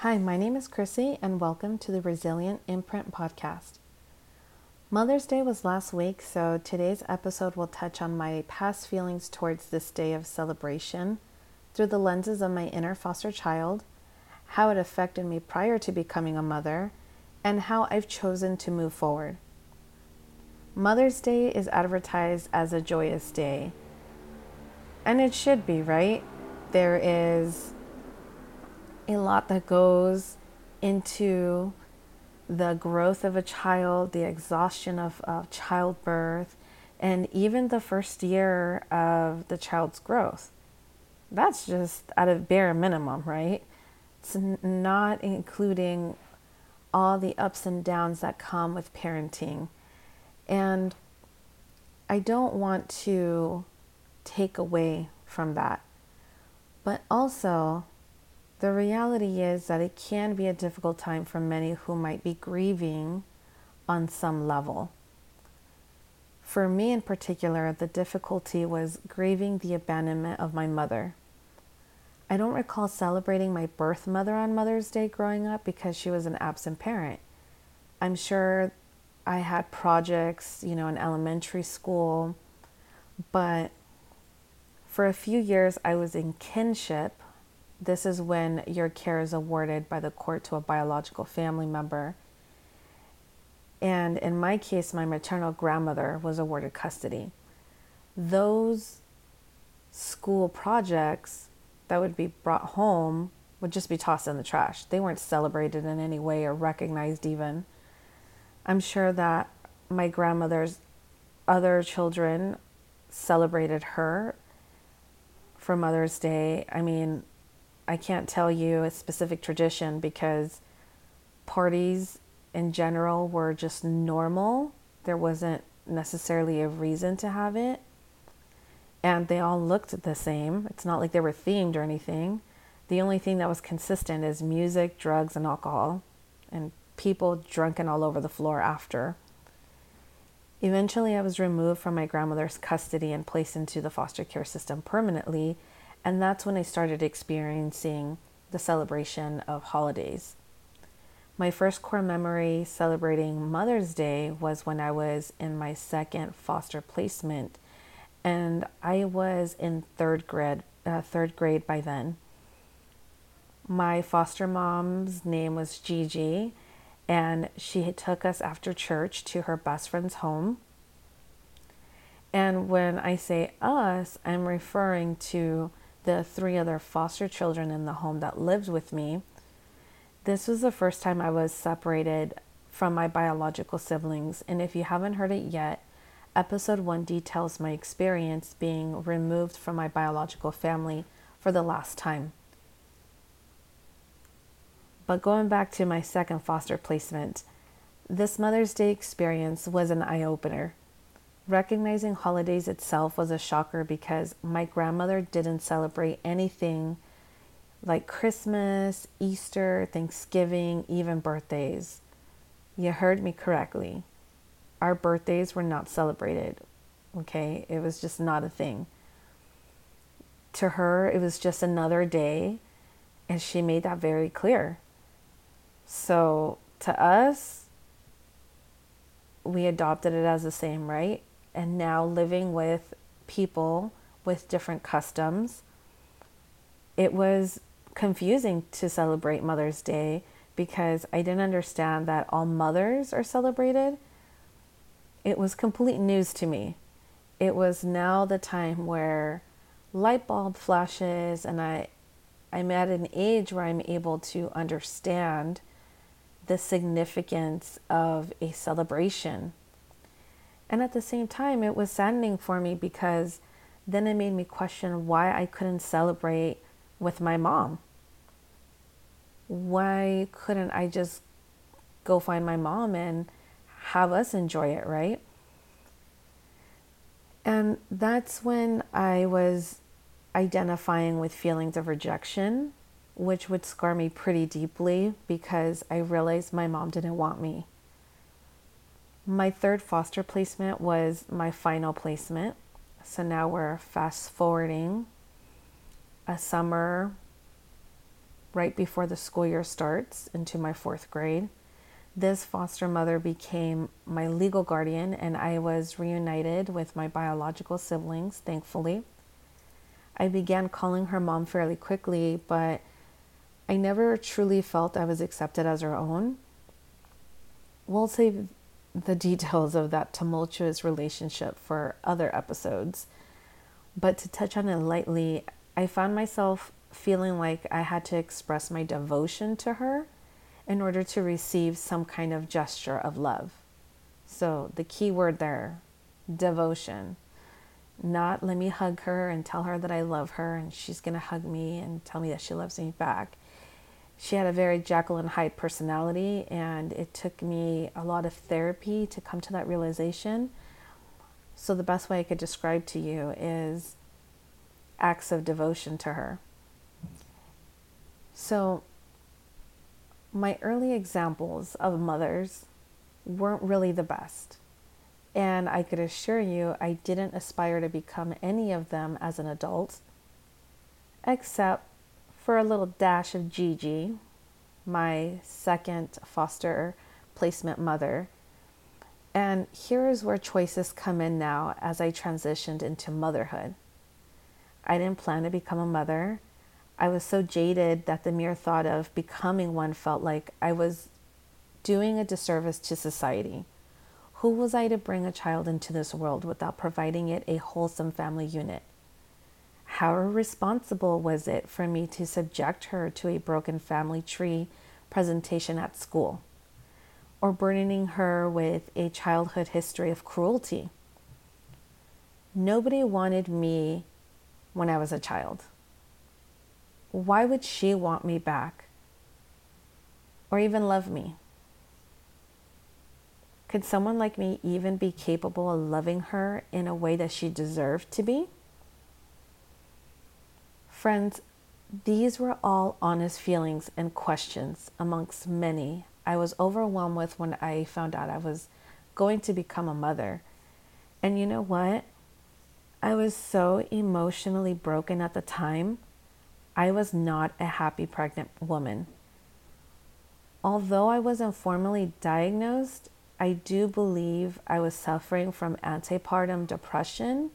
Hi, my name is Chrissy, and welcome to the Resilient Imprint podcast. Mother's Day was last week, so today's episode will touch on my past feelings towards this day of celebration through the lenses of my inner foster child, how it affected me prior to becoming a mother, and how I've chosen to move forward. Mother's Day is advertised as a joyous day, and it should be, right? There is a lot that goes into the growth of a child, the exhaustion of, of childbirth, and even the first year of the child's growth. That's just at a bare minimum, right? It's not including all the ups and downs that come with parenting. And I don't want to take away from that. But also, the reality is that it can be a difficult time for many who might be grieving on some level. For me in particular, the difficulty was grieving the abandonment of my mother. I don't recall celebrating my birth mother on Mother's Day growing up because she was an absent parent. I'm sure I had projects, you know, in elementary school, but for a few years I was in kinship this is when your care is awarded by the court to a biological family member. And in my case, my maternal grandmother was awarded custody. Those school projects that would be brought home would just be tossed in the trash. They weren't celebrated in any way or recognized, even. I'm sure that my grandmother's other children celebrated her for Mother's Day. I mean, I can't tell you a specific tradition because parties in general were just normal. There wasn't necessarily a reason to have it. And they all looked the same. It's not like they were themed or anything. The only thing that was consistent is music, drugs, and alcohol, and people drunken all over the floor after. Eventually, I was removed from my grandmother's custody and placed into the foster care system permanently and that's when I started experiencing the celebration of holidays. My first core memory celebrating Mother's Day was when I was in my second foster placement, and I was in third grade. Uh, third grade by then. My foster mom's name was Gigi, and she took us after church to her best friend's home. And when I say us, I'm referring to the three other foster children in the home that lived with me, this was the first time I was separated from my biological siblings. And if you haven't heard it yet, episode one details my experience being removed from my biological family for the last time. But going back to my second foster placement, this Mother's Day experience was an eye opener. Recognizing holidays itself was a shocker because my grandmother didn't celebrate anything like Christmas, Easter, Thanksgiving, even birthdays. You heard me correctly. Our birthdays were not celebrated. Okay? It was just not a thing. To her, it was just another day, and she made that very clear. So, to us, we adopted it as the same, right? And now living with people with different customs, it was confusing to celebrate Mother's Day because I didn't understand that all mothers are celebrated. It was complete news to me. It was now the time where light bulb flashes and I I'm at an age where I'm able to understand the significance of a celebration and at the same time, it was saddening for me because then it made me question why I couldn't celebrate with my mom. Why couldn't I just go find my mom and have us enjoy it, right? And that's when I was identifying with feelings of rejection, which would scar me pretty deeply because I realized my mom didn't want me. My third foster placement was my final placement. So now we're fast forwarding a summer right before the school year starts into my fourth grade. This foster mother became my legal guardian, and I was reunited with my biological siblings, thankfully. I began calling her mom fairly quickly, but I never truly felt I was accepted as her own. We'll save the details of that tumultuous relationship for other episodes. But to touch on it lightly, I found myself feeling like I had to express my devotion to her in order to receive some kind of gesture of love. So, the key word there devotion. Not let me hug her and tell her that I love her and she's going to hug me and tell me that she loves me back. She had a very and Hyde personality, and it took me a lot of therapy to come to that realization. So, the best way I could describe to you is acts of devotion to her. So, my early examples of mothers weren't really the best. And I could assure you, I didn't aspire to become any of them as an adult, except for a little dash of Gigi, my second foster placement mother. And here is where choices come in now as I transitioned into motherhood. I didn't plan to become a mother. I was so jaded that the mere thought of becoming one felt like I was doing a disservice to society. Who was I to bring a child into this world without providing it a wholesome family unit? How irresponsible was it for me to subject her to a broken family tree presentation at school? Or burdening her with a childhood history of cruelty? Nobody wanted me when I was a child. Why would she want me back? Or even love me? Could someone like me even be capable of loving her in a way that she deserved to be? Friends, these were all honest feelings and questions amongst many I was overwhelmed with when I found out I was going to become a mother. And you know what? I was so emotionally broken at the time. I was not a happy pregnant woman. Although I wasn't formally diagnosed, I do believe I was suffering from antepartum depression,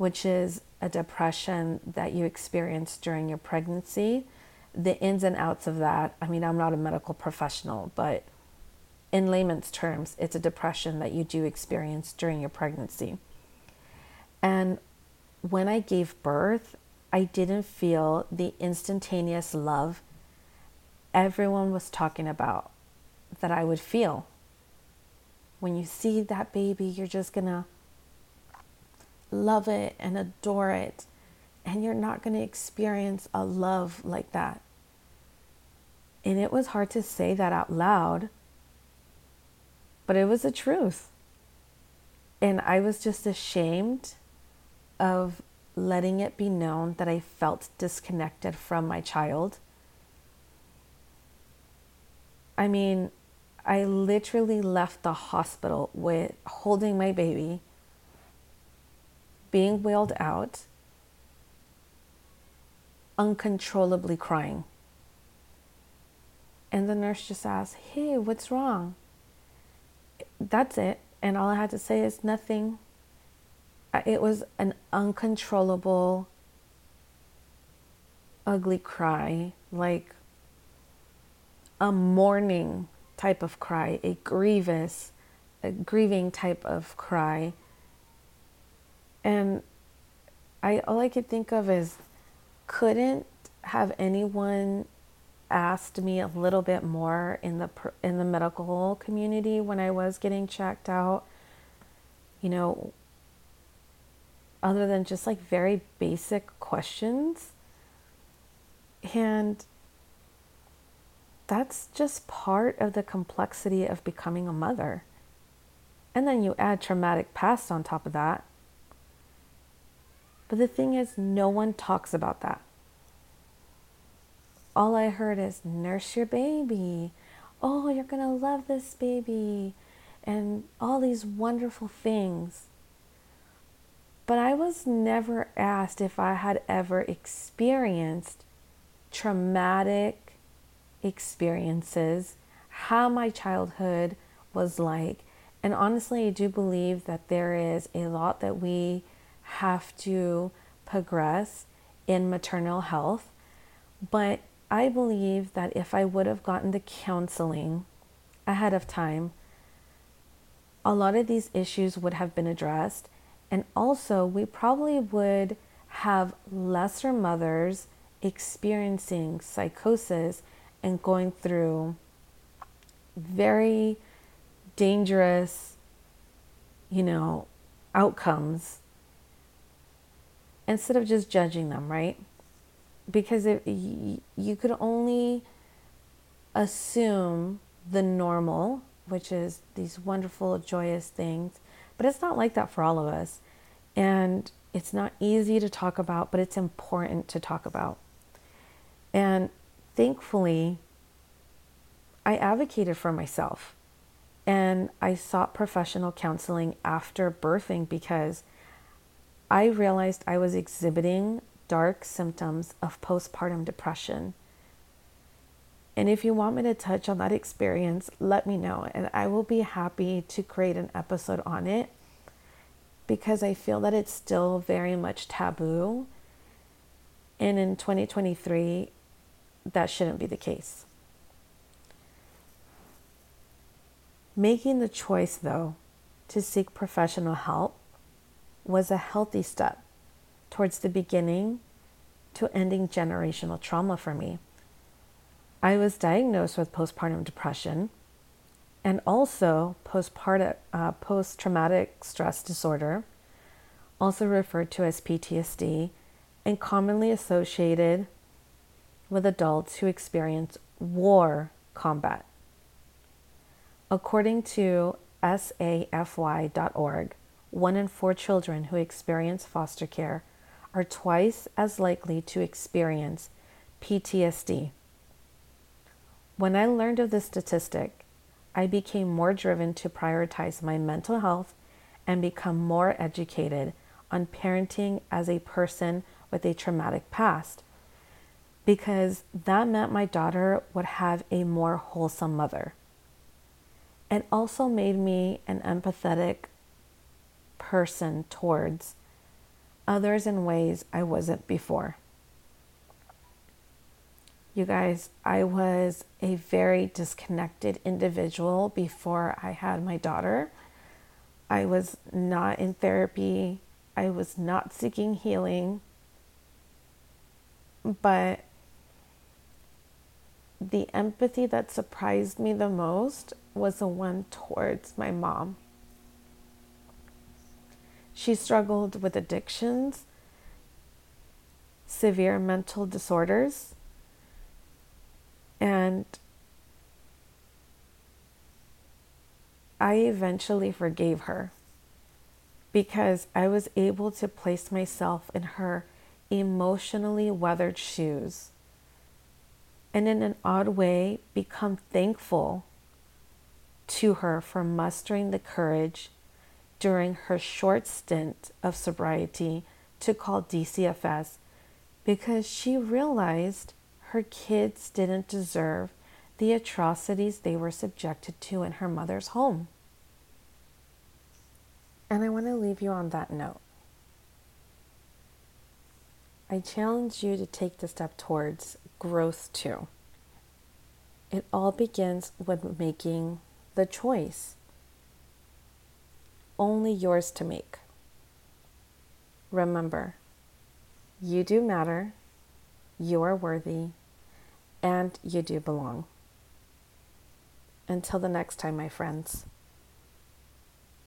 which is a depression that you experience during your pregnancy. The ins and outs of that, I mean, I'm not a medical professional, but in layman's terms, it's a depression that you do experience during your pregnancy. And when I gave birth, I didn't feel the instantaneous love everyone was talking about that I would feel when you see that baby, you're just to love it and adore it. And you're not going to experience a love like that. And it was hard to say that out loud, but it was the truth. And I was just ashamed of letting it be known that I felt disconnected from my child. I mean, I literally left the hospital with holding my baby, being wheeled out, uncontrollably crying. And the nurse just asked, Hey, what's wrong? That's it. And all I had to say is nothing. Uh, it was an uncontrollable, ugly cry, like a mourning type of cry, a grievous, a grieving type of cry. And I all I could think of is couldn't have anyone asked me a little bit more in the in the medical community when I was getting checked out. You know, other than just like very basic questions. And that's just part of the complexity of becoming a mother. And then you add traumatic past on top of that. But the thing is, no one talks about that. All I heard is nurse your baby. Oh, you're going to love this baby. And all these wonderful things. But I was never asked if I had ever experienced traumatic experiences, how my childhood was like. And honestly, I do believe that there is a lot that we have to progress in maternal health. But I believe that if I would have gotten the counseling ahead of time, a lot of these issues would have been addressed. And also, we probably would have lesser mothers experiencing psychosis and going through very dangerous, you know, outcomes instead of just judging them, right? Because if you could only assume the normal, which is these wonderful, joyous things, but it's not like that for all of us. And it's not easy to talk about, but it's important to talk about. And thankfully, I advocated for myself and I sought professional counseling after birthing because I realized I was exhibiting dark symptoms of postpartum depression. And if you want me to touch on that experience, let me know, and I will be happy to create an episode on it because I feel that it's still very much taboo. And in 2023, that shouldn't be the case. Making the choice, though, to seek professional help was a healthy step towards the beginning to ending generational trauma for me. I was diagnosed with postpartum depression and also postpartum uh, post-traumatic stress disorder, also referred to as PTSD, and commonly associated with adults who experience war combat. According to safy.org, one in four children who experience foster care are twice as likely to experience PTSD. When I learned of this statistic, I became more driven to prioritize my mental health and become more educated on parenting as a person with a traumatic past because that meant my daughter would have a more wholesome mother. It also made me an empathetic person towards others in ways I wasn't before. You guys, I was a very disconnected individual before I had my daughter. I was not in therapy. I was not seeking healing. But the empathy that surprised me the most was the one towards my mom. She struggled with addictions, severe mental disorders, and I eventually forgave her because I was able to place myself in her emotionally weathered shoes and in an odd way become thankful to her for mustering the courage during her short stint of sobriety to call DCFS because she realized her kids didn't deserve the atrocities they were subjected to in her mother's home. And I want to leave you on that note. I challenge you to take the step towards growth too. It all begins with making the choice, only yours to make. Remember, you do matter, you are worthy, and you do belong. Until the next time, my friends.